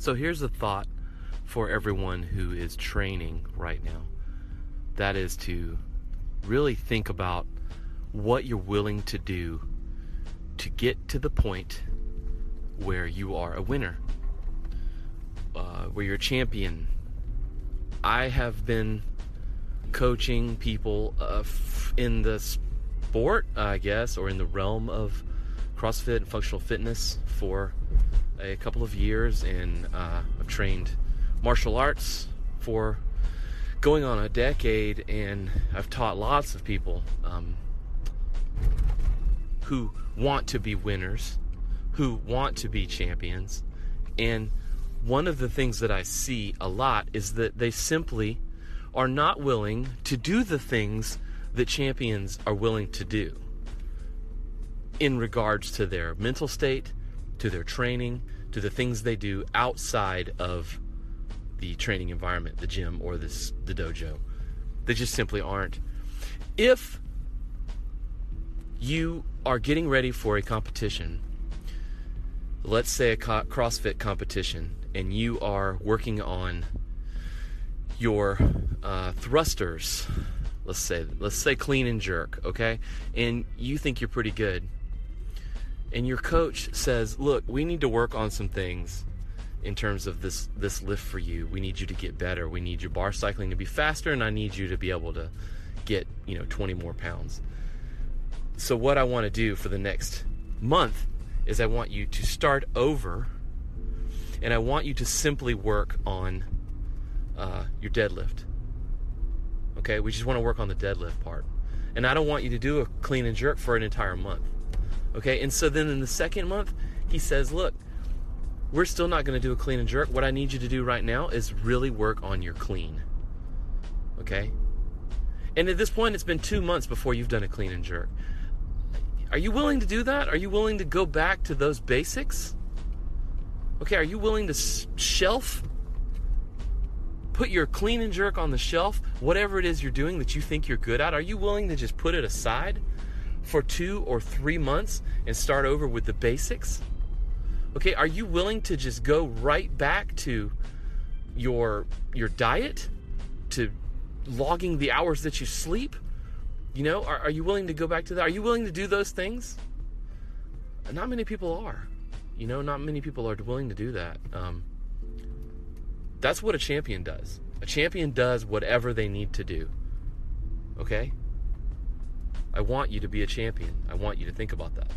So here's a thought for everyone who is training right now. That is to really think about what you're willing to do to get to the point where you are a winner, uh, where you're a champion. I have been coaching people uh, in the sport, I guess, or in the realm of CrossFit and functional fitness for a couple of years, and uh, I've trained martial arts for going on a decade, and I've taught lots of people um, who want to be winners, who want to be champions, and one of the things that I see a lot is that they simply are not willing to do the things that champions are willing to do in regards to their mental state, to their training, to the things they do outside of the training environment, the gym or this the dojo. They just simply aren't. If you are getting ready for a competition, let's say a CrossFit competition, and you are working on your uh, thrusters, let's say let's say clean and jerk, okay, and you think you're pretty good, and your coach says, "Look, we need to work on some things." in terms of this this lift for you. We need you to get better. We need your bar cycling to be faster, and I need you to be able to get you know 20 more pounds. So what I want to do for the next month is I want you to start over, and I want you to simply work on uh, your deadlift. Okay, we just want to work on the deadlift part, and I don't want you to do a clean and jerk for an entire month. Okay, and so then in the second month, he says, look we're still not going to do a clean and jerk. What I need you to do right now is really work on your clean. Okay? And at this point, it's been two months before you've done a clean and jerk. Are you willing to do that? Are you willing to go back to those basics? Okay, are you willing to shelf? Put your clean and jerk on the shelf, whatever it is you're doing that you think you're good at. Are you willing to just put it aside for two or three months and start over with the basics? Okay, are you willing to just go right back to your your diet, to logging the hours that you sleep? You know, are, are you willing to go back to that? Are you willing to do those things? Not many people are. You know, not many people are willing to do that. Um, that's what a champion does. A champion does whatever they need to do. Okay? I want you to be a champion. I want you to think about that.